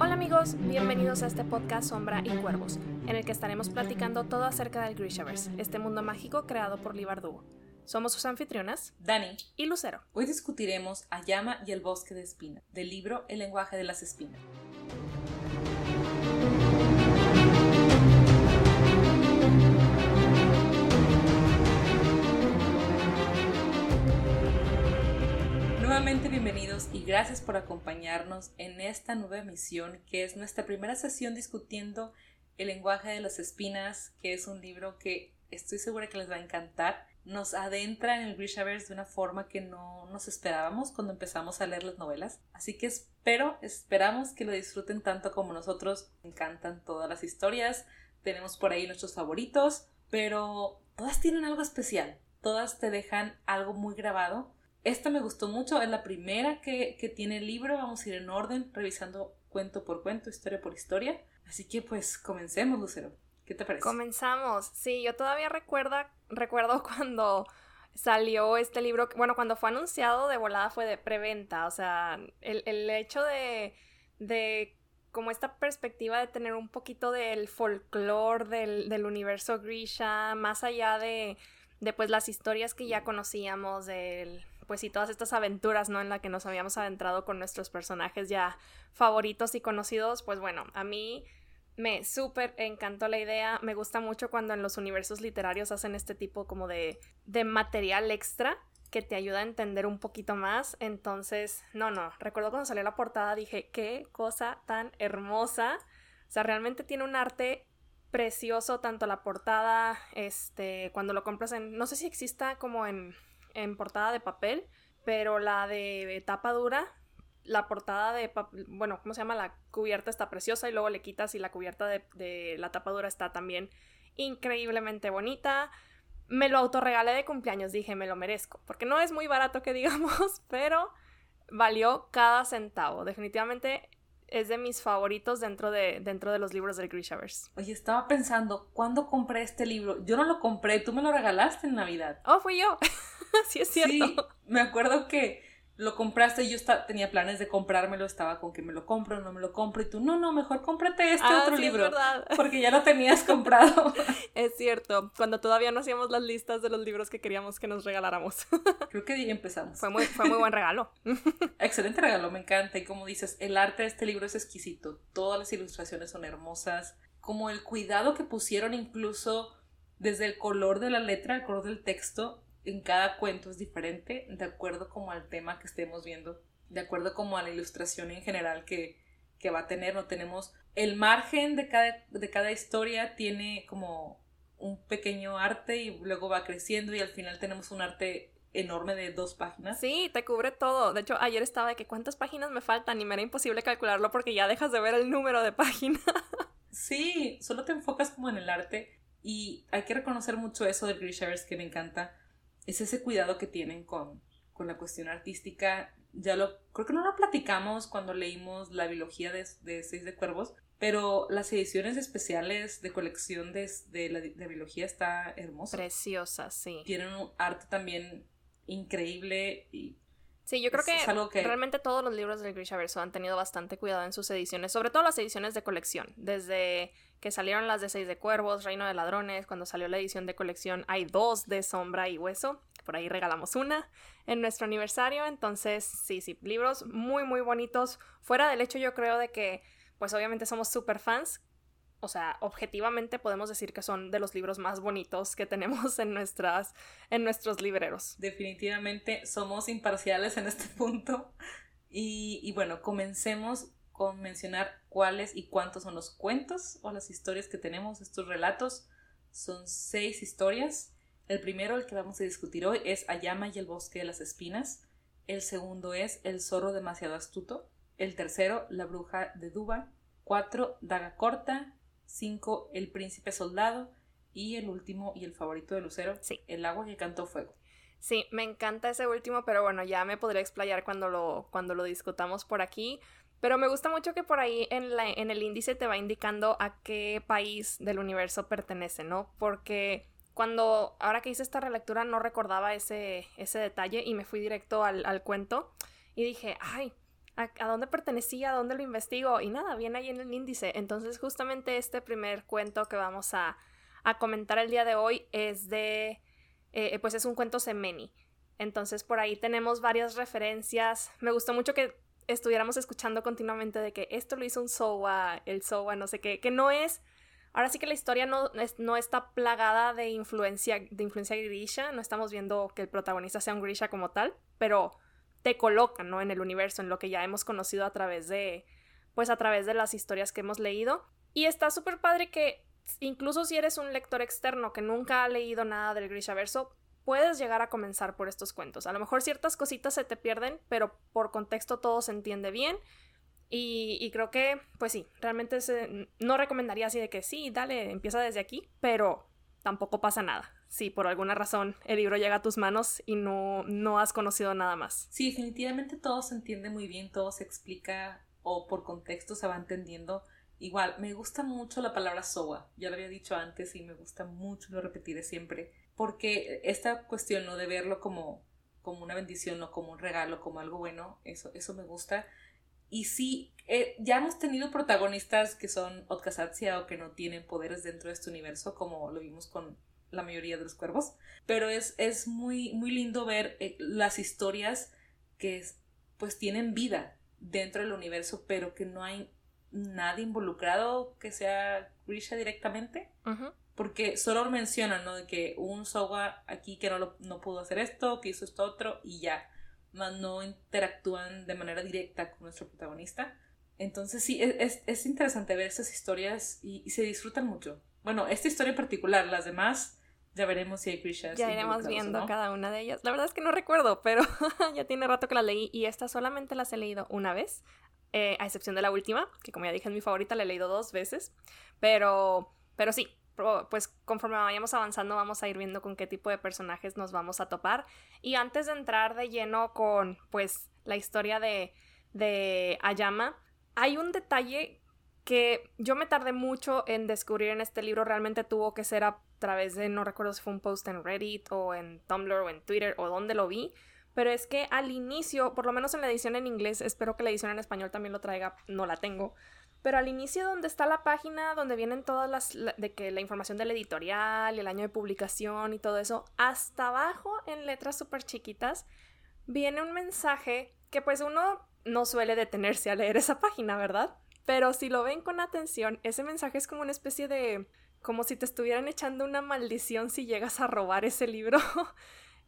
Hola amigos, bienvenidos a este podcast Sombra y Cuervos, en el que estaremos platicando todo acerca del Grishaverse, este mundo mágico creado por Lee Bardugo. Somos sus anfitrionas, Dani, y Lucero. hoy discutiremos A Llama y el Bosque de Espina, del libro El lenguaje de las espinas. Nuevamente bienvenidos y gracias por acompañarnos en esta nueva emisión que es nuestra primera sesión discutiendo El lenguaje de las espinas, que es un libro que estoy segura que les va a encantar. Nos adentra en el Grishaverse de una forma que no nos esperábamos cuando empezamos a leer las novelas. Así que espero, esperamos que lo disfruten tanto como nosotros. Encantan todas las historias, tenemos por ahí nuestros favoritos, pero todas tienen algo especial. Todas te dejan algo muy grabado esta me gustó mucho, es la primera que, que, tiene el libro, vamos a ir en orden, revisando cuento por cuento, historia por historia. Así que pues comencemos, Lucero. ¿Qué te parece? Comenzamos. Sí, yo todavía recuerda, recuerdo cuando salió este libro, bueno, cuando fue anunciado de volada fue de preventa, o sea, el, el hecho de, de como esta perspectiva de tener un poquito del folclore del, del universo Grisha, más allá de, de pues las historias que ya conocíamos del pues y todas estas aventuras, ¿no? En la que nos habíamos adentrado con nuestros personajes ya favoritos y conocidos, pues bueno, a mí me súper encantó la idea, me gusta mucho cuando en los universos literarios hacen este tipo como de, de material extra que te ayuda a entender un poquito más, entonces, no, no, recuerdo cuando salió la portada dije, qué cosa tan hermosa, o sea, realmente tiene un arte precioso, tanto la portada, este, cuando lo compras en, no sé si exista como en en portada de papel, pero la de tapa dura, la portada de, bueno, ¿cómo se llama? La cubierta está preciosa y luego le quitas y la cubierta de, de la tapa dura está también increíblemente bonita. Me lo autorregalé de cumpleaños, dije, me lo merezco, porque no es muy barato que digamos, pero valió cada centavo. Definitivamente es de mis favoritos dentro de, dentro de los libros del Grishaverse. Oye, estaba pensando, ¿cuándo compré este libro? Yo no lo compré, tú me lo regalaste en Navidad. Oh, fui yo. sí, es cierto. Sí, me acuerdo que lo compraste y yo tenía planes de comprármelo, estaba con que me lo compro, no me lo compro, y tú, no, no, mejor cómprate este ah, otro sí, libro. Es verdad. Porque ya lo tenías comprado. es cierto, cuando todavía no hacíamos las listas de los libros que queríamos que nos regaláramos. Creo que ahí empezamos. Fue muy, fue muy buen regalo. Excelente regalo, me encanta. Y como dices, el arte de este libro es exquisito. Todas las ilustraciones son hermosas. Como el cuidado que pusieron incluso desde el color de la letra, el color del texto, en cada cuento es diferente, de acuerdo como al tema que estemos viendo, de acuerdo como a la ilustración en general que, que va a tener. No tenemos el margen de cada, de cada historia tiene como un pequeño arte y luego va creciendo y al final tenemos un arte enorme de dos páginas. Sí, te cubre todo. De hecho, ayer estaba de que cuántas páginas me faltan y me era imposible calcularlo porque ya dejas de ver el número de páginas. sí, solo te enfocas como en el arte y hay que reconocer mucho eso del Grishaverse que me encanta es ese cuidado que tienen con, con la cuestión artística. Ya lo, creo que no lo platicamos cuando leímos la biología de, de Seis de Cuervos, pero las ediciones especiales de colección de, de la de biología está hermosa. Preciosa, sí. Tienen un arte también increíble y Sí, yo creo que, que, realmente todos los libros del Grishaverse han tenido bastante cuidado en sus ediciones, sobre todo las ediciones de colección. Desde que salieron las de Seis de Cuervos, Reino de Ladrones, cuando salió la edición de colección hay dos de Sombra y Hueso. Por ahí regalamos una en nuestro aniversario. Entonces, sí, sí, libros muy, muy bonitos. Fuera del hecho, yo creo de que, pues obviamente somos super fans o sea, objetivamente podemos decir que son de los libros más bonitos que tenemos en, nuestras, en nuestros libreros. Definitivamente somos imparciales en este punto. Y, y, bueno, comencemos con mencionar cuáles y cuántos son los cuentos o las historias que tenemos, estos relatos. Son seis historias. El primero, el que vamos a discutir hoy, es Ayama y el bosque de las espinas. El segundo es El zorro demasiado astuto. El tercero, La bruja de Duba. Cuatro, Daga corta. 5 El príncipe soldado y el último y el favorito de Lucero, sí. El agua que cantó fuego. Sí, me encanta ese último, pero bueno, ya me podría explayar cuando lo, cuando lo discutamos por aquí. Pero me gusta mucho que por ahí en, la, en el índice te va indicando a qué país del universo pertenece, ¿no? Porque cuando, ahora que hice esta relectura, no recordaba ese, ese detalle y me fui directo al, al cuento y dije, ay, ¿a, dónde pertenecía? ¿A dónde lo investigo? Y nada, viene ahí en el índice. Entonces, justamente este primer cuento que vamos a, a comentar el día de hoy es de, eh, pues es un cuento semeni. Entonces, por ahí tenemos varias referencias. Me gustó mucho que estuviéramos escuchando continuamente de que esto lo hizo un Sowa, el Sowa, no sé qué, que no es... Ahora sí que la historia no, no está plagada de influencia, de influencia grisha, no estamos viendo que el protagonista sea un grisha como tal, pero te colocan, ¿no? En el universo, en lo que ya hemos conocido a través de, pues a través de las historias que hemos leído. Y está súper padre que incluso si eres un lector externo que nunca ha leído nada del Grishaverso, puedes llegar a comenzar por estos cuentos. A lo mejor ciertas cositas se te pierden, pero por contexto todo se entiende bien. Y, creo que, pues sí, realmente no recomendaría así de que sí, dale, empieza desde aquí, pero tampoco pasa nada si por alguna razón el libro llega a tus manos y no, no has conocido nada más. Sí, definitivamente todo se entiende muy bien, todo se explica o por contexto se va entendiendo. Igual, me gusta mucho la palabra soa, ya lo había dicho antes y me gusta mucho, lo repetiré siempre, porque esta cuestión ¿no? de verlo como, como una bendición o como un regalo, como algo bueno, eso, eso me gusta. Y sí, eh, ya hemos tenido protagonistas que son Otkasatsia o que no tienen poderes dentro de este universo, como lo vimos con la mayoría de los cuervos, pero es, es muy, muy lindo ver eh, las historias que pues tienen vida dentro del universo, pero que no hay nadie involucrado que sea Grisha directamente. Porque solo mencionan, ¿no? De que un Soga aquí que no, no pudo hacer esto, que hizo esto otro, y ya. no interactúan de manera directa con nuestro protagonista. Entonces sí, es, es interesante ver esas historias y, y, se disfrutan mucho. Bueno, esta historia en particular, las demás ya veremos si hay Grishas. Ya iremos viendo cada una de ellas. La verdad es que no recuerdo, pero ya tiene rato que las leí y esta solamente las he leído una vez, eh, a excepción de la última, que como ya dije es mi favorita, la he leído dos veces. Pero, pero sí, pues conforme vayamos avanzando vamos a ir viendo con qué tipo de personajes nos vamos a topar. Y antes de entrar de lleno con pues la historia de, de Ayama, hay un detalle que yo me tardé mucho en descubrir en este libro, realmente tuvo que ser a través de, no recuerdo si fue un post en Reddit o en Tumblr o en Twitter o donde lo vi, pero es que al inicio, por lo menos en la edición en inglés, espero que la edición en español también lo traiga, no la tengo, pero al inicio donde está la página donde vienen todas las de que la información del editorial y el año de publicación y todo eso, hasta abajo en letras súper chiquitas viene un mensaje que pues uno no suele detenerse a leer esa página, ¿verdad? Pero si lo ven con atención, ese mensaje es como una especie de como si te estuvieran echando una maldición si llegas a robar ese libro.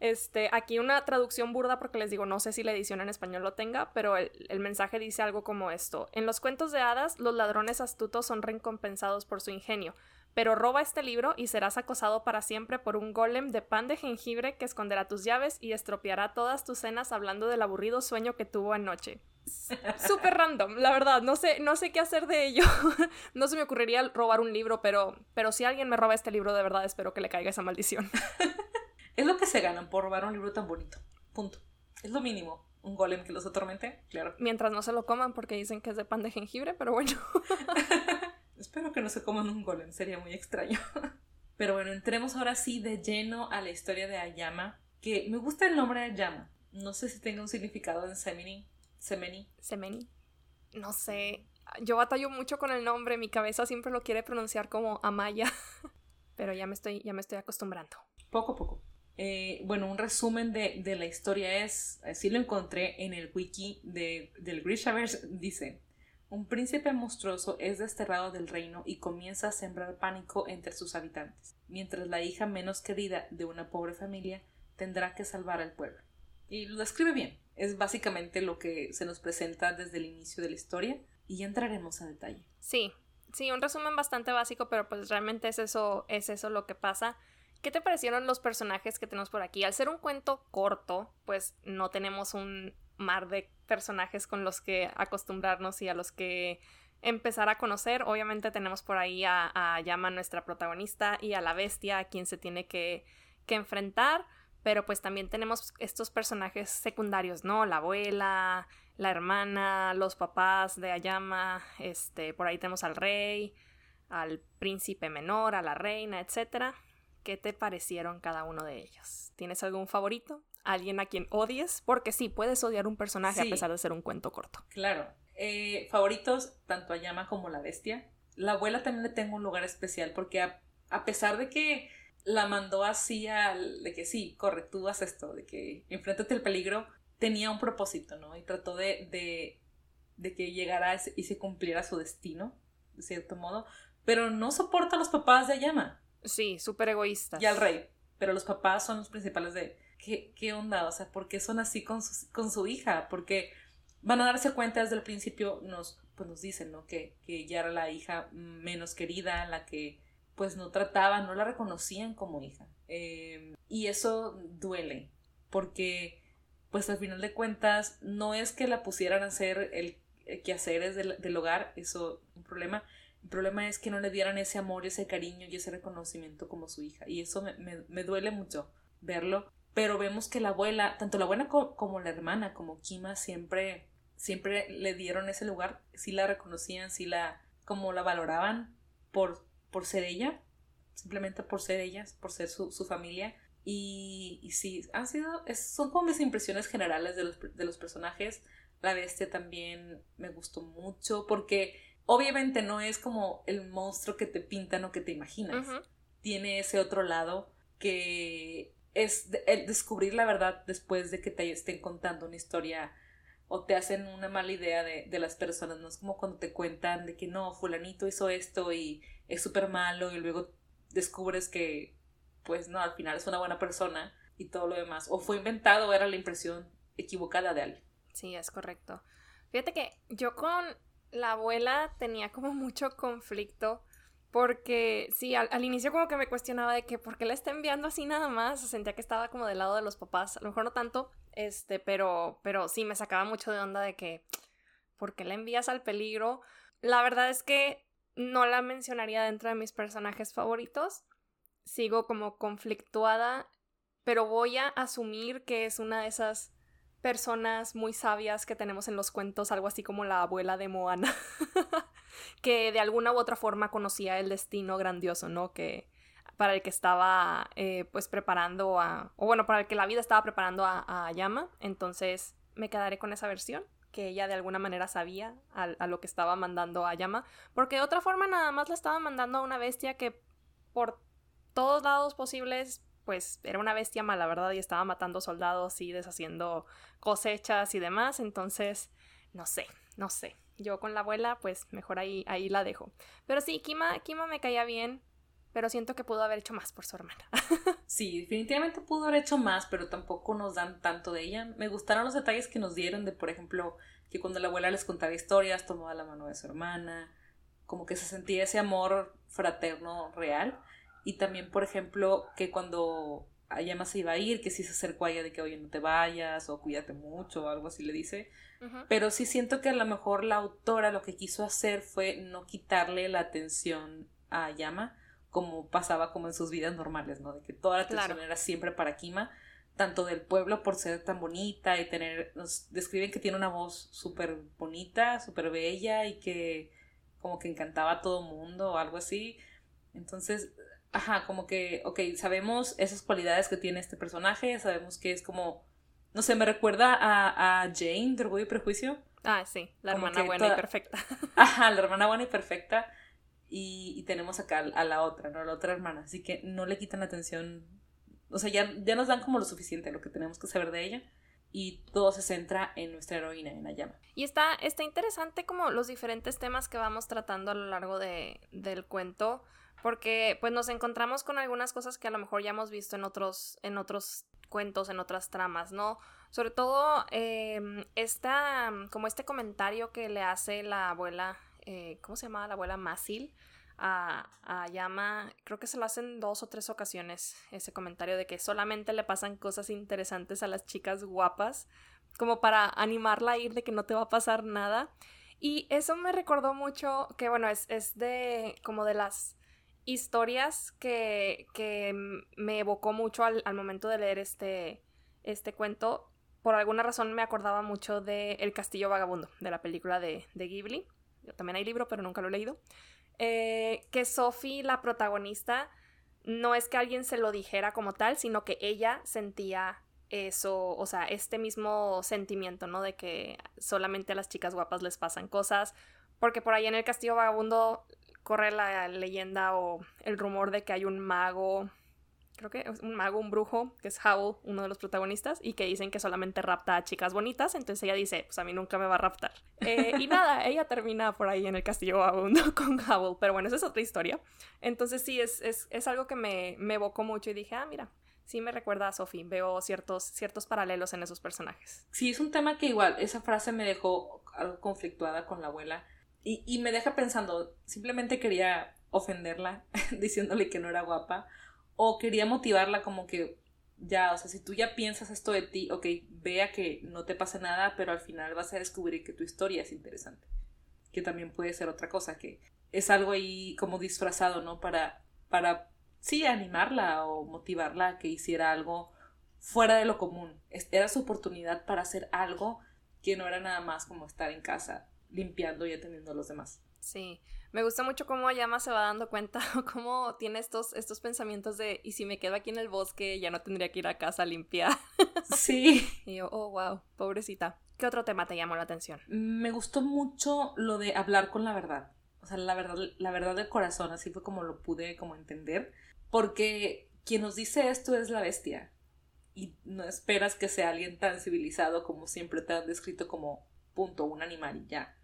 Este, aquí una traducción burda porque les digo, no sé si la edición en español lo tenga, pero el, mensaje dice algo como esto. En los cuentos de hadas, los ladrones astutos son recompensados por su ingenio, pero roba este libro y serás acosado para siempre por un golem de pan de jengibre que esconderá tus llaves y estropeará todas tus cenas hablando del aburrido sueño que tuvo anoche. Súper random, la verdad, no sé, no sé qué hacer de ello. no se me ocurriría robar un libro, pero, pero si alguien me roba este libro, de verdad espero que le caiga esa maldición. es lo que se ganan por robar un libro tan bonito. Punto. Es lo mínimo. Un golem que los atormente, claro. Mientras no se lo coman porque dicen que es de pan de jengibre, pero bueno. Espero que no se coman un golem, sería muy extraño. Pero bueno, entremos ahora sí de lleno a la historia de Ayama, que me gusta el nombre de Ayama. No sé si tenga un significado en Semini. Semeni. Semeni. No sé. Yo batallo mucho con el nombre, mi cabeza siempre lo quiere pronunciar como Amaya. Pero ya me estoy, ya me estoy acostumbrando. Poco a poco. Eh, bueno, un resumen de, de, la historia es, así lo encontré en el wiki de, del Grishaverse, dice, un príncipe monstruoso es desterrado del reino y comienza a sembrar pánico entre sus habitantes, mientras la hija menos querida de una pobre familia tendrá que salvar al pueblo. Y lo describe bien, es básicamente lo que se nos presenta desde el inicio de la historia y ya entraremos a detalle. Sí, sí, un resumen bastante básico, pero pues realmente es eso, es eso lo que pasa. ¿Qué te parecieron los personajes que tenemos por aquí? Al ser un cuento corto, pues no tenemos un mar de personajes con los que acostumbrarnos y a los que empezar a conocer. Obviamente tenemos por ahí a, a Yama, nuestra protagonista, y a la bestia, a quien se tiene que, que enfrentar. Pero pues también tenemos estos personajes secundarios, ¿no? La abuela, la hermana, los papás de Ayama, este, por ahí tenemos al rey, al príncipe menor, a la reina, etc. ¿qué te parecieron cada uno de ellos? ¿Tienes algún favorito? ¿Alguien a quien odies? Porque sí, puedes odiar un personaje a pesar de ser un cuento corto. Claro. Eh, favoritos, tanto a Yama como la bestia. La abuela también le tengo un lugar especial porque a, pesar de que la mandó así al, de que sí, corre, tú haz esto, de que enfréntate al peligro, tenía un propósito, ¿no? Y trató de, de, de que llegara y se cumpliera su destino, de cierto modo, pero no soporta a los papás de Ayama. Sí, súper egoísta. Y al rey, pero los papás son los principales de, ¿qué, qué onda? O sea, ¿por qué son así con su, con su hija? Porque van a darse cuenta desde el principio, nos, pues nos dicen, ¿no? Que, que ella era la hija menos querida, la que pues no trataban, no la reconocían como hija. Em, y eso duele, porque pues al final de cuentas no es que la pusieran a hacer el, quehaceres del, del hogar, eso un problema, el problema es que no le dieran ese amor, ese cariño y ese reconocimiento como su hija. Y eso me, me, duele mucho verlo. Pero vemos que la abuela, tanto la abuela como la hermana, como Kima, siempre, siempre le dieron ese lugar. Sí la reconocían, sí la, como la valoraban por, por ser ella. Simplemente por ser ellas, por ser su, su familia. Y, y, sí, han sido, son como mis impresiones generales de los, de los personajes. La bestia también me gustó mucho porque obviamente no es como el monstruo que te pintan o que te imaginas. Tiene ese otro lado que es el descubrir la verdad después de que te estén contando una historia o te hacen una mala idea de, de las personas. No es como cuando te cuentan de que no, fulanito hizo esto y es súper malo y luego descubres que pues no, al final es una buena persona y todo lo demás. O fue inventado o era la impresión equivocada de alguien. Sí, es correcto. Fíjate que yo con la abuela tenía como mucho conflicto porque sí, al, inicio como que me cuestionaba de que por qué la está enviando así nada más, sentía que estaba como del lado de los papás, a lo mejor no tanto, este, pero, pero sí me sacaba mucho de onda de que ¿por qué la envías al peligro? La verdad es que no la mencionaría dentro de mis personajes favoritos, sigo como conflictuada, pero voy a asumir que es una de esas personas muy sabias que tenemos en los cuentos, algo así como la abuela de Moana, que de alguna u otra forma conocía el destino grandioso, ¿no? Que para el que estaba eh, pues preparando a, o bueno, para el que la vida estaba preparando a, a Yama, entonces me quedaré con esa versión que ella de alguna manera sabía a, a, lo que estaba mandando a Yama, porque de otra forma nada más la estaba mandando a una bestia que por todos lados posibles pues era una bestia mala, ¿verdad? Y estaba matando soldados y deshaciendo cosechas y demás. Entonces, no sé, no sé. Yo con la abuela, pues mejor ahí, ahí la dejo. Pero sí, Kima, Kima me caía bien, pero siento que pudo haber hecho más por su hermana. sí, definitivamente pudo haber hecho más, pero tampoco nos dan tanto de ella. Me gustaron los detalles que nos dieron de, por ejemplo, que cuando la abuela les contaba historias, tomaba la mano de su hermana, como que se sentía ese amor fraterno real. Y también, por ejemplo, que cuando Ayama se iba a ir, que sí se acercó a ella de que, oye, no te vayas, o cuídate mucho, o algo así le dice. Pero sí siento que a lo mejor la autora lo que quiso hacer fue no quitarle la atención a Ayama, como pasaba como en sus vidas normales, ¿no? De que toda la atención era siempre para Kima, tanto del pueblo por ser tan bonita y tener, nos describen que tiene una voz súper bonita, súper bella y que como que encantaba a todo mundo o algo así. Entonces, ajá, como que, ok, sabemos esas cualidades que tiene este personaje, sabemos que es como, no sé, me recuerda a, a Jane de Orgullo y Prejuicio. Ah, sí, la hermana buena y perfecta. Ajá, la hermana buena y perfecta. Y, tenemos acá a la otra, ¿no? La otra hermana. Así que no le quitan atención. O sea, ya, ya nos dan como lo suficiente lo que tenemos que saber de ella. Y todo se centra en nuestra heroína, en Ayama. Y está, está interesante como los diferentes temas que vamos tratando a lo largo de, del cuento porque pues nos encontramos con algunas cosas que a lo mejor ya hemos visto en otros, en otros cuentos, en otras tramas, ¿no? Sobre todo em, esta, como este comentario que le hace la abuela, eh, ¿cómo se llama? La abuela Masil a, a Yama, creo que se lo hacen dos o tres ocasiones, ese comentario de que solamente le pasan cosas interesantes a las chicas guapas, como para animarla a ir de que no te va a pasar nada. Y eso me recordó mucho que, bueno, es, es de como de las historias que, que me evocó mucho al, momento de leer este, este cuento. Por alguna razón me acordaba mucho de El Castillo Vagabundo, de la película de, de Ghibli. También hay libro, pero nunca lo he leído. Eh, que Sophie, la protagonista, no es que alguien se lo dijera como tal, sino que ella sentía eso, o sea, este mismo sentimiento, ¿no? De que solamente a las chicas guapas les pasan cosas, porque por ahí en el Castillo Vagabundo corre la leyenda o el rumor de que hay un mago creo que es un mago, un brujo, que es Howl, uno de los protagonistas, y que dicen que solamente rapta a chicas bonitas, entonces ella dice, pues a mí nunca me va a raptar. Eh, y nada, ella termina por ahí en el castillo vagabundo con Howl, pero bueno, esa es otra historia. Entonces sí, es, es, es algo que me, me evocó mucho y dije, ah, mira, sí me recuerda a Sophie, veo ciertos, ciertos paralelos en esos personajes. Sí, es un tema que igual, esa frase me dejó algo conflictuada con la abuela. Y, y me deja pensando, simplemente quería ofenderla diciéndole que no era guapa o quería motivarla como que ya, o sea, si tú ya piensas esto de ti, ok, vea que no te pasa nada, pero al final vas a descubrir que tu historia es interesante. Que también puede ser otra cosa, que es algo ahí como disfrazado, ¿no? Para, para, sí, animarla o motivarla a que hiciera algo fuera de lo común. Era su oportunidad para hacer algo que no era nada más como estar en casa limpiando y atendiendo a los demás. Sí, me gusta mucho cómo Ayama se va dando cuenta, cómo tiene estos, estos pensamientos de, y si me quedo aquí en el bosque, ya no tendría que ir a casa a limpiar. Sí. y yo, oh, wow, pobrecita. ¿Qué otro tema te llamó la atención? Me gustó mucho lo de hablar con la verdad. O sea, la verdad, la verdad del corazón, así fue como lo pude como entender. Porque quien nos dice esto es la bestia. Y no esperas que sea alguien tan civilizado como siempre te han descrito como punto, un animal y ya.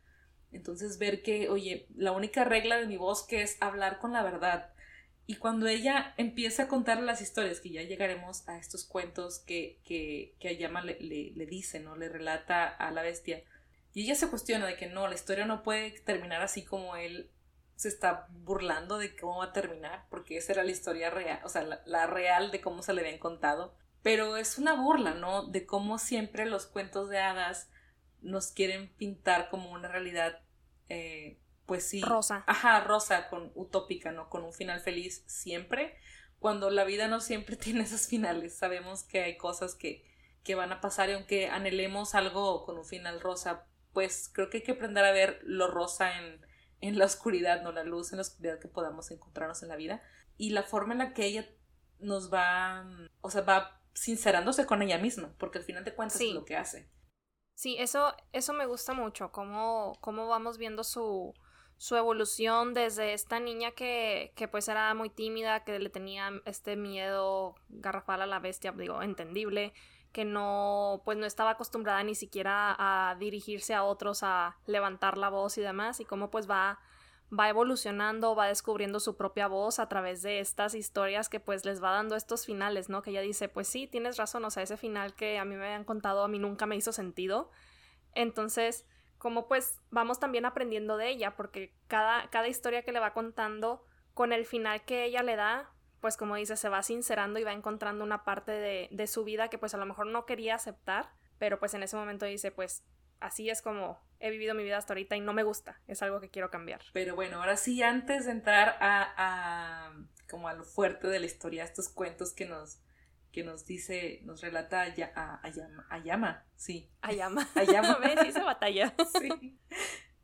Entonces ver que, oye, la única regla de mi bosque es hablar con la verdad. Y cuando ella empieza a contar las historias, que ya llegaremos a estos cuentos que, que, que Ayama le, le, dice, ¿no? Le relata a la bestia. Y ella se cuestiona de que no, la historia no puede terminar así como él se está burlando de cómo va a terminar, porque esa era la historia real, o sea, la, la real de cómo se le habían contado. Pero es una burla, ¿no? De cómo siempre los cuentos de hadas nos quieren pintar como una realidad, eh, pues sí. Rosa. Ajá, rosa, con utópica, ¿no? Con un final feliz siempre, cuando la vida no siempre tiene esos finales. Sabemos que hay cosas que, que van a pasar y aunque anhelemos algo con un final rosa, pues creo que hay que aprender a ver lo rosa en, en la oscuridad, no la luz en la oscuridad que podamos encontrarnos en la vida. Y la forma en la que ella nos va, o sea, va sincerándose con ella misma, porque al final de cuentas es lo que hace. Sí, eso, eso me gusta mucho, cómo, cómo vamos viendo su, su evolución desde esta niña que, que pues era muy tímida, que le tenía este miedo garrafal a la bestia, digo, entendible, que no, pues no estaba acostumbrada ni siquiera a dirigirse a otros, a levantar la voz y demás, y cómo pues va va evolucionando, va descubriendo su propia voz a través de estas historias que pues les va dando estos finales, ¿no? Que ella dice, pues sí, tienes razón, o sea, ese final que a mí me habían contado a mí nunca me hizo sentido. Entonces, como pues vamos también aprendiendo de ella, porque cada, cada historia que le va contando con el final que ella le da, pues como dice, se va sincerando y va encontrando una parte de, de su vida que pues a lo mejor no quería aceptar, pero pues en ese momento dice, pues así es como he vivido mi vida hasta ahorita y no me gusta, es algo que quiero cambiar. Pero bueno, ahora sí, antes de entrar a, a como a lo fuerte de la historia, estos cuentos que nos, que nos dice, nos relata a, Ayama, Ayama, sí. Ayama. Ayama. ¿Ves? Hice batalla. sí.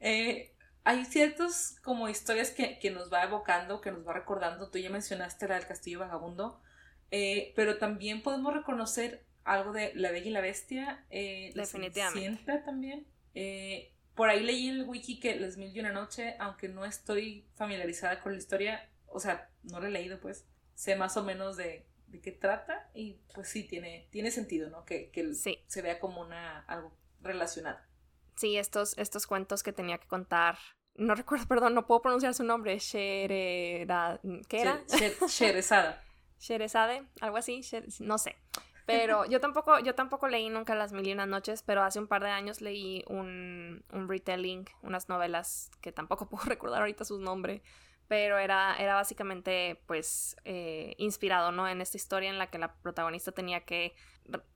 Eh, hay ciertos como historias que, que, nos va evocando, que nos va recordando, tú ya mencionaste la del Castillo Vagabundo, eh, pero también podemos reconocer algo de La Bella y la Bestia, eh, Definitivamente. también. Eh, por ahí leí en el wiki que Las Mil y Una Noche, aunque no estoy familiarizada con la historia, o sea, no la he leído pues, sé más o menos de, de qué trata y pues sí, tiene, tiene sentido, ¿no? Que, que se vea como una, algo relacionado. Sí, estos, estos cuentos que tenía que contar no recuerdo, perdón, no puedo pronunciar su nombre, Shereda, ¿qué era? Sherezada. Sherezade, algo así, no sé. Pero yo tampoco, yo tampoco leí nunca Las Mil y Unas Noches, pero hace un par de años leí un, un retelling, unas novelas que tampoco puedo recordar ahorita su nombre, pero era, era básicamente pues eh, inspirado, ¿no? En esta historia en la que la protagonista tenía que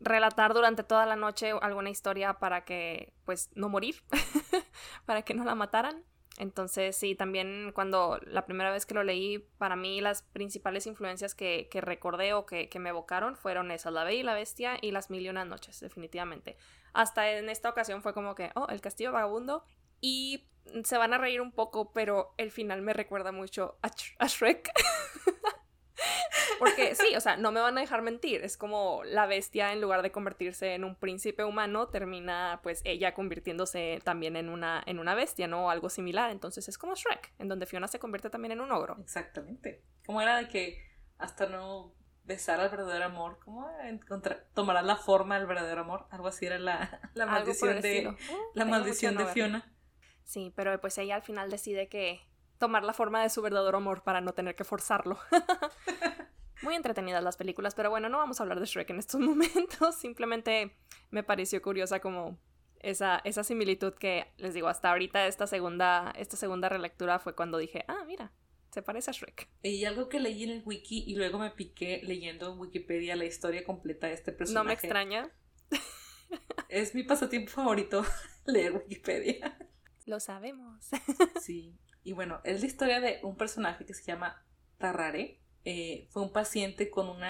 relatar durante toda la noche alguna historia para que pues no morir, para que no la mataran. Entonces, sí, también cuando la primera vez que lo leí, para mí las principales influencias que, que recordé o que, que, me evocaron fueron esas, La Bella y la Bestia y Las Mil y Unas Noches, definitivamente. Hasta en esta ocasión fue como que, oh, El Castillo Vagabundo. Y se van a reír un poco, pero el final me recuerda mucho a, Shrek. Porque sí, o sea, no me van a dejar mentir. Es como la bestia, en lugar de convertirse en un príncipe humano, termina pues ella convirtiéndose también en una, en una bestia, ¿no? O algo similar. Entonces es como Shrek, en donde Fiona se convierte también en un ogro. Exactamente. Como era de que hasta no besar al verdadero amor, ¿cómo encontrar, tomará la forma del verdadero amor? Algo así era la, la maldición de la maldición de Fiona. Sí, pero pues ella al final decide que tomar la forma de su verdadero amor para no tener que forzarlo. Muy entretenidas las películas, pero bueno, no vamos a hablar de Shrek en estos momentos. Simplemente me pareció curiosa como esa, esa similitud que les digo, hasta ahorita esta segunda, esta segunda relectura fue cuando dije, ah, mira, se parece a Shrek. Y algo que leí en el wiki y luego me piqué leyendo en Wikipedia la historia completa de este personaje. No me extraña. Es mi pasatiempo favorito leer Wikipedia. Lo sabemos. Sí. Y bueno, es la historia de un personaje que se llama Tarrare. Eh, fue un paciente con un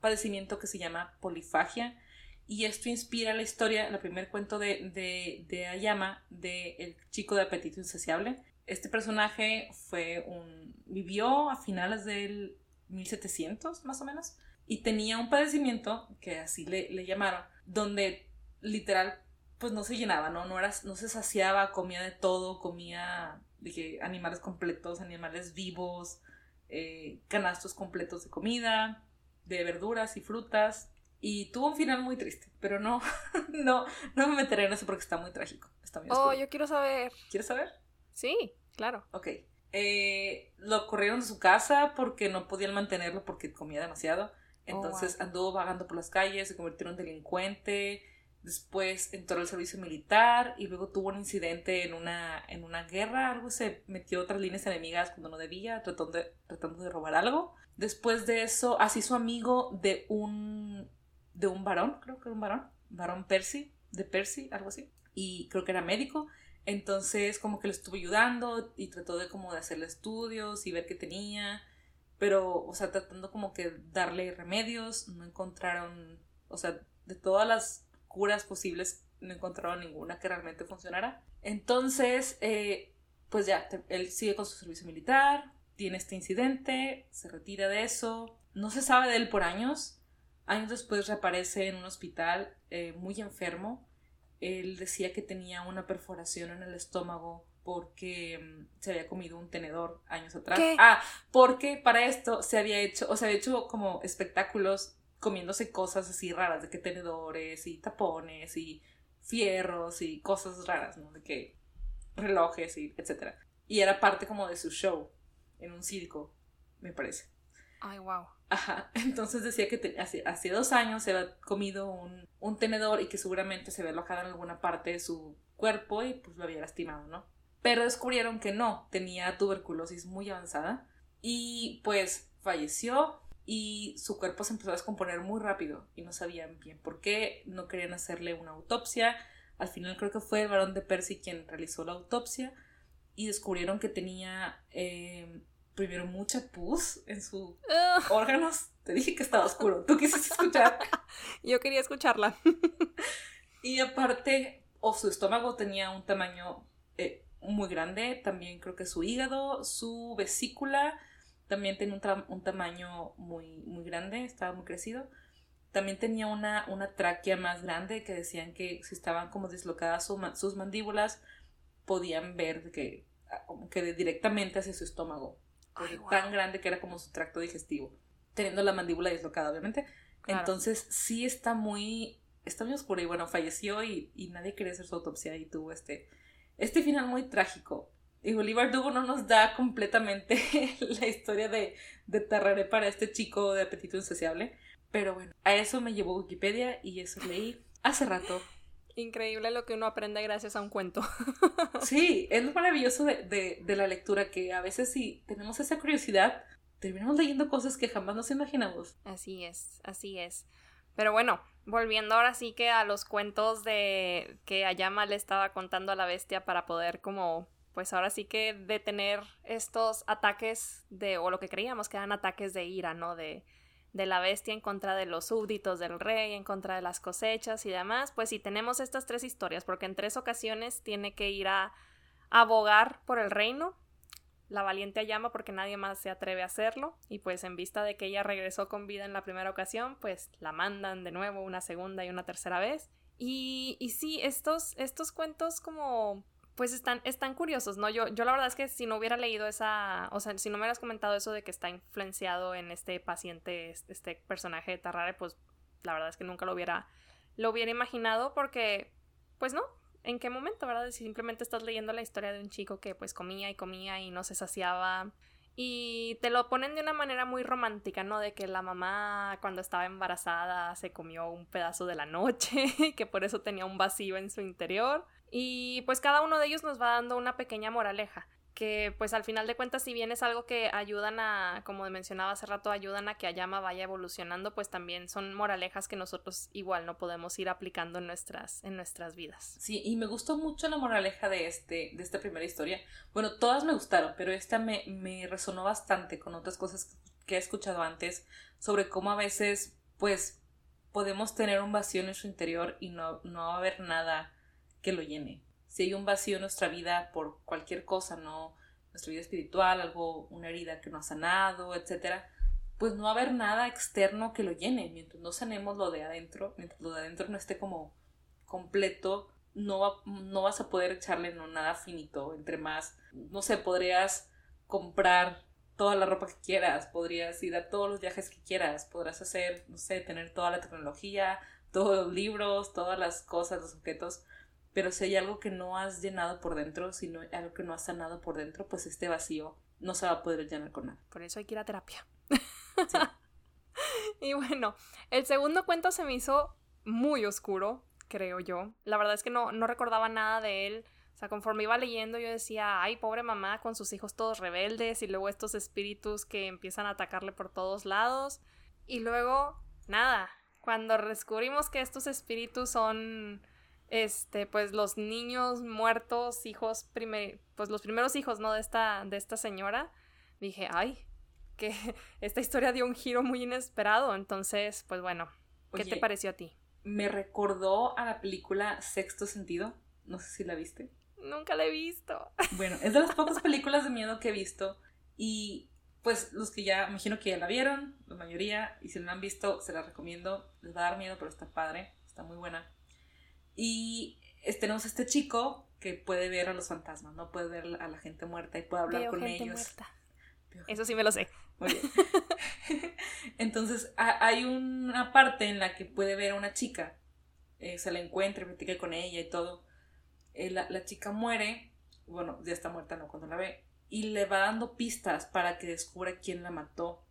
padecimiento que se llama polifagia. Y esto inspira la historia, el primer cuento de, de, de Ayama, de El chico de apetito insaciable. Este personaje fue un. vivió a finales del 1700, más o menos. Y tenía un padecimiento, que así le, le llamaron, donde literal pues no se llenaba, ¿no? No, era, no se saciaba, comía de todo, comía dije, animales completos, animales vivos, eh, canastos completos de comida, de verduras y frutas. Y tuvo un final muy triste, pero no, no, no me meteré en eso porque está muy trágico. Está muy oh, yo quiero saber. ¿Quieres saber? Sí, claro. Ok. Eh, lo corrieron de su casa porque no podían mantenerlo porque comía demasiado. Oh, Entonces anduvo vagando por las calles, se convirtió en un delincuente, Después entró al servicio militar y luego tuvo un incidente en una, en una guerra, algo se metió otras líneas enemigas cuando no debía, tratando de, tratando de robar algo. Después de eso, así su amigo de un, de un varón, creo que era un varón, varón Percy, de Percy, algo así, y creo que era médico. Entonces como que le estuvo ayudando y trató de como de hacerle estudios y ver qué tenía, pero, o sea, tratando como que darle remedios, no encontraron, o sea, de todas las curas posibles, no encontraron ninguna que realmente funcionara. Entonces, eh, pues ya, él sigue con su servicio militar, tiene este incidente, se retira de eso, no se sabe de él por años. Años después reaparece en un hospital eh, muy enfermo. Él decía que tenía una perforación en el estómago porque mm, se había comido un tenedor años atrás. Ah, porque para esto se había hecho, o se había hecho como espectáculos comiéndose cosas así raras, de que tenedores y tapones y fierros y cosas raras, ¿no? De que relojes y etcétera. Y era parte como de su show en un circo, me parece. Ay, wow. Ajá, entonces decía que hace, dos años se había comido un, un, tenedor y que seguramente se había alojado en alguna parte de su cuerpo y pues lo había lastimado, ¿no? Pero descubrieron que no, tenía tuberculosis muy avanzada y pues falleció y su cuerpo se empezó a descomponer muy rápido y no sabían bien por qué, no querían hacerle una autopsia. Al final creo que fue el varón de Percy quien realizó la autopsia y descubrieron que tenía eh, primero mucha pus en sus órganos. Te dije que estaba oscuro, tú quisiste escuchar. Yo quería escucharla. y aparte, o su estómago tenía un tamaño eh, muy grande, también creo que su hígado, su vesícula también tenía un, tamaño muy, muy grande, estaba muy crecido. También tenía una, una tráquea más grande que decían que si estaban como deslocadas sus mandíbulas, podían ver que, ah, que directamente hacia su estómago. Tan grande que era como su tracto digestivo. Teniendo la mandíbula dislocada, obviamente. Entonces, sí está muy, está muy oscuro. Y bueno, falleció y, y nadie quería hacer su autopsia y tuvo este, este final muy trágico. Y Bolívar Dugo no nos da completamente la historia de, de Tarrare para este chico de apetito insaciable. Pero bueno, a eso me llevó Wikipedia y eso leí hace rato. Increíble lo que uno aprende gracias a un cuento. Sí, es lo maravilloso de, de, la lectura, que a veces si tenemos esa curiosidad, terminamos leyendo cosas que jamás nos imaginamos. Así es, así es. Pero bueno, volviendo ahora sí que a los cuentos de que Ayama le estaba contando a la bestia para poder como pues ahora sí que detener estos ataques de, o lo que creíamos que eran ataques de ira, ¿no? De, de la bestia en contra de los súbditos del rey, en contra de las cosechas y demás, pues si tenemos estas tres historias, porque en tres ocasiones tiene que ir a abogar por el reino, la valiente Ayama porque nadie más se atreve a hacerlo y pues en vista de que ella regresó con vida en la primera ocasión, pues la mandan de nuevo una segunda y una tercera vez. Y, y sí, estos, estos cuentos como pues están, están curiosos, ¿no? Yo, yo la verdad es que si no hubiera leído esa, o sea, si no me hubieras comentado eso de que está influenciado en este paciente, este personaje de Tarrare, pues la verdad es que nunca lo hubiera, lo hubiera imaginado porque, pues no, ¿en qué momento, verdad? Si simplemente estás leyendo la historia de un chico que pues comía y comía y no se saciaba y te lo ponen de una manera muy romántica, ¿no? De que la mamá cuando estaba embarazada se comió un pedazo de la noche, que por eso tenía un vacío en su interior. Y pues cada uno de ellos nos va dando una pequeña moraleja que pues al final de cuentas si bien es algo que ayudan a, como mencionaba hace rato, ayudan a que Ayama vaya evolucionando, pues también son moralejas que nosotros igual no podemos ir aplicando en nuestras, en nuestras vidas. Sí, y me gustó mucho la moraleja de, este, de esta primera historia. Bueno, todas me gustaron, pero esta me, me resonó bastante con otras cosas que he escuchado antes sobre cómo a veces pues podemos tener un vacío en nuestro interior y no, no va a haber nada que lo llene si hay un vacío en nuestra vida por cualquier cosa, ¿no? Nuestra vida espiritual, algo, una herida que no ha sanado, etcétera, pues no va a haber nada externo que lo llene. Mientras no sanemos lo de adentro, mientras lo de adentro no esté como completo, no, no vas a poder echarle no, nada finito. Entre más, no sé, podrías comprar toda la ropa que quieras, podrías ir a todos los viajes que quieras, podrás hacer, no sé, tener toda la tecnología, todos los libros, todas las cosas, los objetos, pero si hay algo que no has llenado por dentro, si no hay algo que no has sanado por dentro, pues este vacío no se va a poder llenar con nada. Por eso hay que ir a terapia. y bueno, el segundo cuento se me hizo muy oscuro, creo yo. La verdad es que no, no recordaba nada de él. O sea, conforme iba leyendo yo decía, ay, pobre mamá con sus hijos todos rebeldes y luego estos espíritus que empiezan a atacarle por todos lados. Y luego, nada, cuando descubrimos que estos espíritus son este, pues los niños muertos, hijos, pues los primeros hijos, ¿no? De esta, de esta señora, dije, ay, que esta historia dio un giro muy inesperado, entonces, pues bueno, ¿qué te pareció a ti? Me recordó a la película Sexto Sentido, no sé si la viste. Nunca la he visto. Bueno, es de las pocas películas de miedo que he visto y pues los que ya, imagino que ya la vieron, la mayoría, y si no la han visto, se la recomiendo, les va a dar miedo, pero está padre, está muy buena. Y tenemos a este chico que puede ver a los fantasmas, ¿no? Puede ver a la gente muerta y puede hablar con ellos. Muerta. Eso sí me lo sé. Entonces, hay una parte en la que puede ver a una chica, eh, se la encuentra, platica con ella y todo. Eh, la, chica muere, bueno, ya está muerta, ¿no? Cuando la ve, y le va dando pistas para que descubra quién la mató.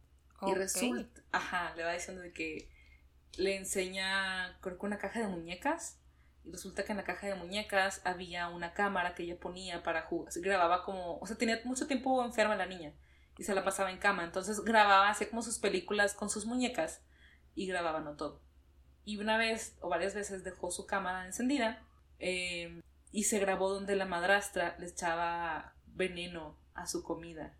Y resulta, ajá, le va diciendo de que le enseña, creo que una caja de muñecas y resulta que en la caja de muñecas había una cámara que ella ponía para jugar. Grababa como. O sea, tenía mucho tiempo enferma la niña. Y se la pasaba en cama. Entonces grababa, hacía como sus películas con sus muñecas. Y grababa no todo. Y una vez o varias veces dejó su cámara encendida. Eh, y se grabó donde la madrastra le echaba veneno a su comida.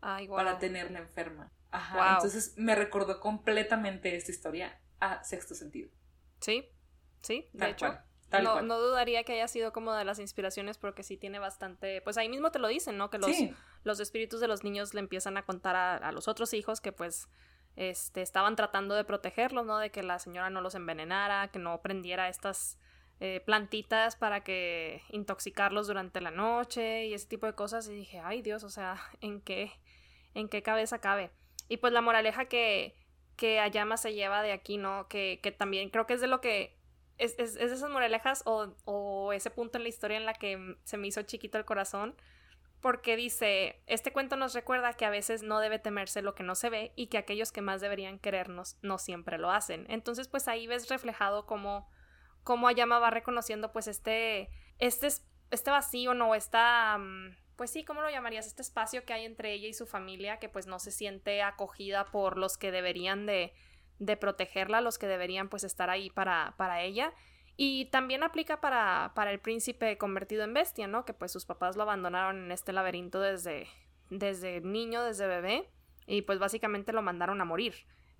Para tenerla enferma. Ajá. Entonces me recordó completamente esta historia a sexto sentido. Sí, sí, de hecho no, no, dudaría que haya sido como de las inspiraciones porque sí tiene bastante, pues ahí mismo te lo dicen, ¿no? Que los, los espíritus de los niños le empiezan a contar a, los otros hijos que pues este, estaban tratando de protegerlos, ¿no? De que la señora no los envenenara, que no prendiera estas eh, plantitas para que intoxicarlos durante la noche y ese tipo de cosas. Y dije, ay Dios, o sea, ¿en qué, en qué cabeza cabe? Y pues la moraleja que, que Ayama se lleva de aquí, ¿no? Que, que también creo que es de lo que es, es, de esas moralejas o, o, ese punto en la historia en la que se me hizo chiquito el corazón, porque dice, este cuento nos recuerda que a veces no debe temerse lo que no se ve y que aquellos que más deberían querernos no siempre lo hacen. Entonces, pues ahí ves reflejado cómo, cómo Ayama va reconociendo pues este, este, este vacío, no, esta... Mm, pues sí, ¿cómo lo llamarías? Este espacio que hay entre ella y su familia que pues no se siente acogida por los que deberían de, de protegerla, los que deberían pues estar ahí para, para ella. Y también aplica para, para el príncipe convertido en bestia, ¿no? Que pues sus papás lo abandonaron en este laberinto desde, desde niño, desde bebé, y pues básicamente lo mandaron a morir.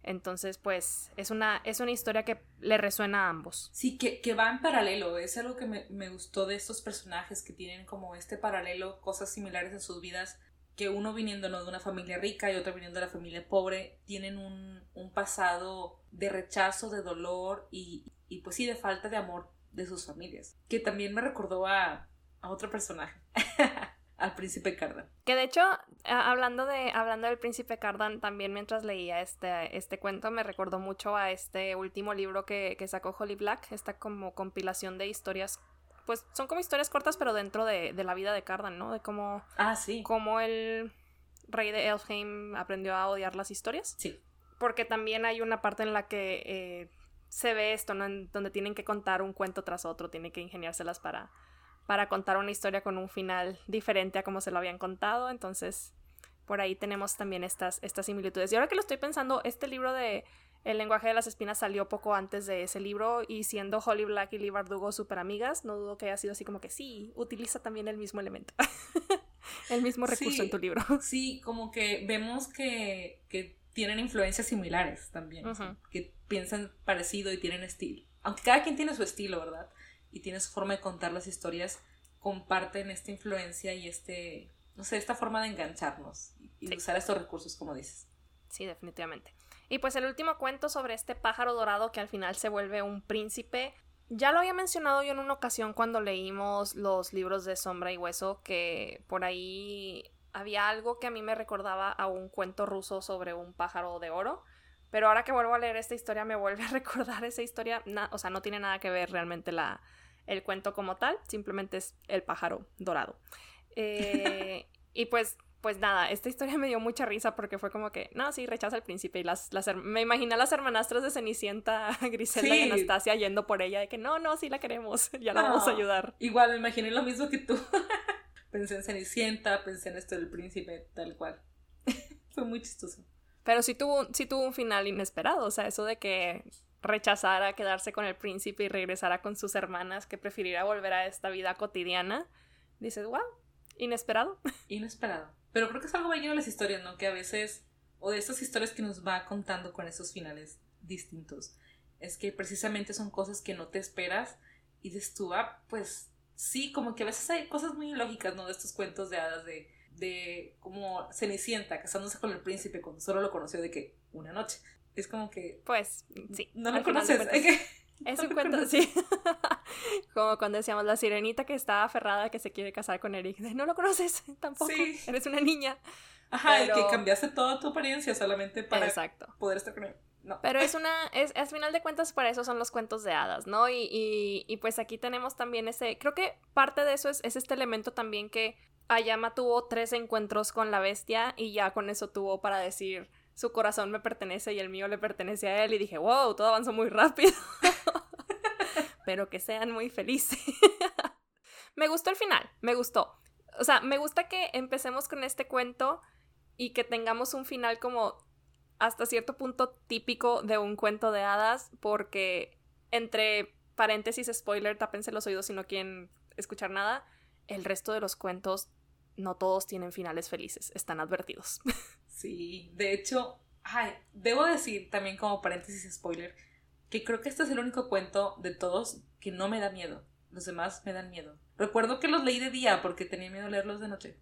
Entonces, pues, es una, es una historia que le resuena a ambos. Sí, que, que va en paralelo. Es algo que me, me, gustó de estos personajes que tienen como este paralelo, cosas similares en sus vidas. Que uno viniendo ¿no? de una familia rica y otro viniendo de la familia pobre, tienen un, un pasado de rechazo, de dolor y, y, pues sí, de falta de amor de sus familias. Que también me recordó a, a otro personaje. al príncipe Cardan. Que de hecho, hablando de hablando del príncipe Cardan, también mientras leía este, este cuento me recordó mucho a este último libro que, que sacó Holly Black, esta como compilación de historias, pues son como historias cortas, pero dentro de, de la vida de Cardan, ¿no? De cómo, ah, sí. cómo el rey de Elfheim aprendió a odiar las historias. Sí. Porque también hay una parte en la que eh, se ve esto, ¿no? En donde tienen que contar un cuento tras otro, tienen que ingeniárselas para para contar una historia con un final diferente a como se lo habían contado. Entonces, por ahí tenemos también estas, estas similitudes. Y ahora que lo estoy pensando, este libro de El lenguaje de las espinas salió poco antes de ese libro y siendo Holly Black y Lee Bardugo súper amigas, no dudo que haya sido así como que sí, utiliza también el mismo elemento. el mismo recurso en tu libro. Sí, como que vemos que, que tienen influencias similares también, que piensan parecido y tienen estilo. Aunque cada quien tiene su estilo, ¿verdad? y tiene su forma de contar las historias, comparten esta influencia y este, no sé, esta forma de engancharnos y, usar estos recursos, como dices. Sí, definitivamente. Y pues el último cuento sobre este pájaro dorado que al final se vuelve un príncipe. Ya lo había mencionado yo en una ocasión cuando leímos los libros de Sombra y Hueso, que por ahí había algo que a mí me recordaba a un cuento ruso sobre un pájaro de oro. Pero ahora que vuelvo a leer esta historia me vuelve a recordar esa historia. o sea, no tiene nada que ver realmente la, el cuento como tal, simplemente es el pájaro dorado. Eh, y pues, pues nada, esta historia me dio mucha risa porque fue como que, no, sí, rechaza al príncipe. Y las, las me imaginé a las hermanastras de Cenicienta, Griselda y Anastasia yendo por ella, de que no, no, sí la queremos, ya la vamos a ayudar. Igual, me imaginé lo mismo que tú. pensé en Cenicienta, pensé en esto del príncipe, tal cual. fue muy chistoso. Pero sí tuvo, sí tuvo un final inesperado, o sea, eso de que rechazara quedarse con el príncipe y regresara con sus hermanas, que prefiriera volver a esta vida cotidiana, dices, wow, inesperado. Inesperado. Pero creo que es algo bello de las historias, ¿no? Que a veces, o de estas historias que nos va contando con esos finales distintos, es que precisamente son cosas que no te esperas y dices tú, ah, pues sí, como que a veces hay cosas muy ilógicas, ¿no? De estos cuentos de hadas de, de como Cenicienta casándose con el príncipe cuando solo lo conoció de que una noche es como que... Pues, sí. No lo conoces. Es un cuento, sí. como cuando decíamos la sirenita que está aferrada que se quiere casar con Eric. No lo conoces tampoco. Sí. Eres una niña. Ajá, y que cambiaste toda tu apariencia solamente para poder estar con él. No. Pero es una, es, al final de cuentas, para eso son los cuentos de hadas, ¿no? Y, y, y pues aquí tenemos también ese, creo que parte de eso es, es, este elemento también que Ayama tuvo tres encuentros con la bestia y ya con eso tuvo para decir, su corazón me pertenece y el mío le pertenece a él y dije, wow, todo avanzó muy rápido. Pero que sean muy felices. me gustó el final, me gustó. O sea, me gusta que empecemos con este cuento y que tengamos un final como hasta cierto punto típico de un cuento de hadas porque entre paréntesis spoiler, tápense los oídos si no quieren escuchar nada, el resto de los cuentos no todos tienen finales felices, están advertidos. Sí, de hecho, ay, debo decir también como paréntesis spoiler, que creo que este es el único cuento de todos que no me da miedo. Los demás me dan miedo. Recuerdo que los leí de día porque tenía miedo leerlos de noche.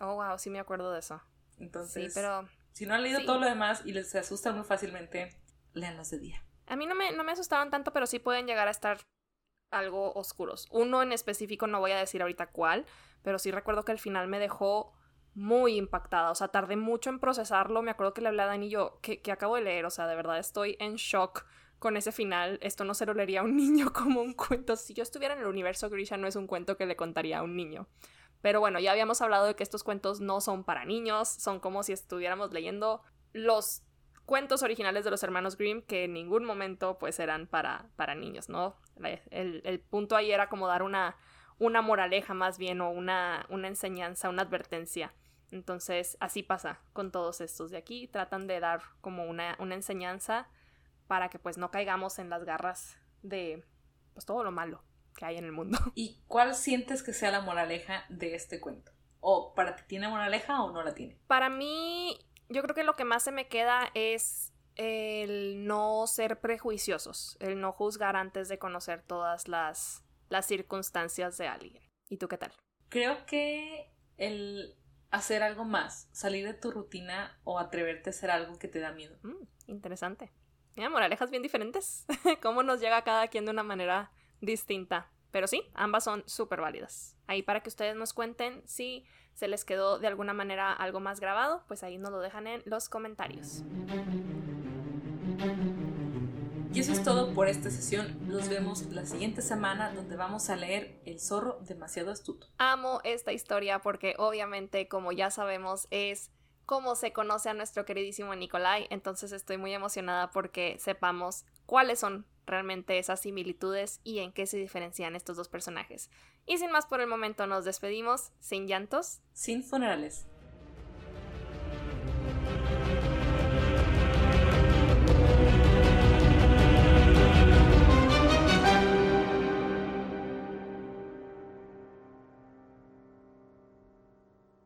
Oh, wow, sí me acuerdo de eso. Entonces, pero... si no han leído todo lo demás y les asustan muy fácilmente, leanlos de día. A mí no me, no me asustaban tanto, pero sí pueden llegar a estar algo oscuros. Uno en específico, no voy a decir ahorita cuál, pero sí recuerdo que al final me dejó muy impactada, o sea, tardé mucho en procesarlo, me acuerdo que le hablé a Dani y yo, que, acabo de leer, o sea, de verdad estoy en shock con ese final, esto no se lo leería a un niño como un cuento, si yo estuviera en el universo Grisha no es un cuento que le contaría a un niño. Pero bueno, ya habíamos hablado de que estos cuentos no son para niños, son como si estuviéramos leyendo los cuentos originales de los hermanos Grimm que en ningún momento pues eran para, para niños, ¿no? El, el punto ahí era como dar una una moraleja más bien o una, una enseñanza, una advertencia. Entonces, así pasa con todos estos de aquí. Tratan de dar como una, una enseñanza para que pues no caigamos en las garras de pues todo lo malo que hay en el mundo. ¿Y cuál sientes que sea la moraleja de este cuento? ¿O para ti tiene moraleja o no la tiene? Para mí, yo creo que lo que más se me queda es el no ser prejuiciosos, el no juzgar antes de conocer todas las las circunstancias de alguien. ¿Y tú qué tal? Creo que el hacer algo más, salir de tu rutina o atreverte a hacer algo que te da miedo. Mm, interesante. Mira, moralejas bien diferentes. Cómo nos llega a cada quien de una manera distinta. Pero sí, ambas son súper válidas. Ahí para que ustedes nos cuenten si se les quedó de alguna manera algo más grabado, pues ahí nos lo dejan en los comentarios. Y eso es todo por esta sesión. Nos vemos la siguiente semana donde vamos a leer El zorro demasiado astuto. Amo esta historia porque obviamente, como ya sabemos, es cómo se conoce a nuestro queridísimo Nikolai. Entonces estoy muy emocionada porque sepamos cuáles son realmente esas similitudes y en qué se diferencian estos dos personajes. Y sin más por el momento nos despedimos, sin llantos, sin funerales.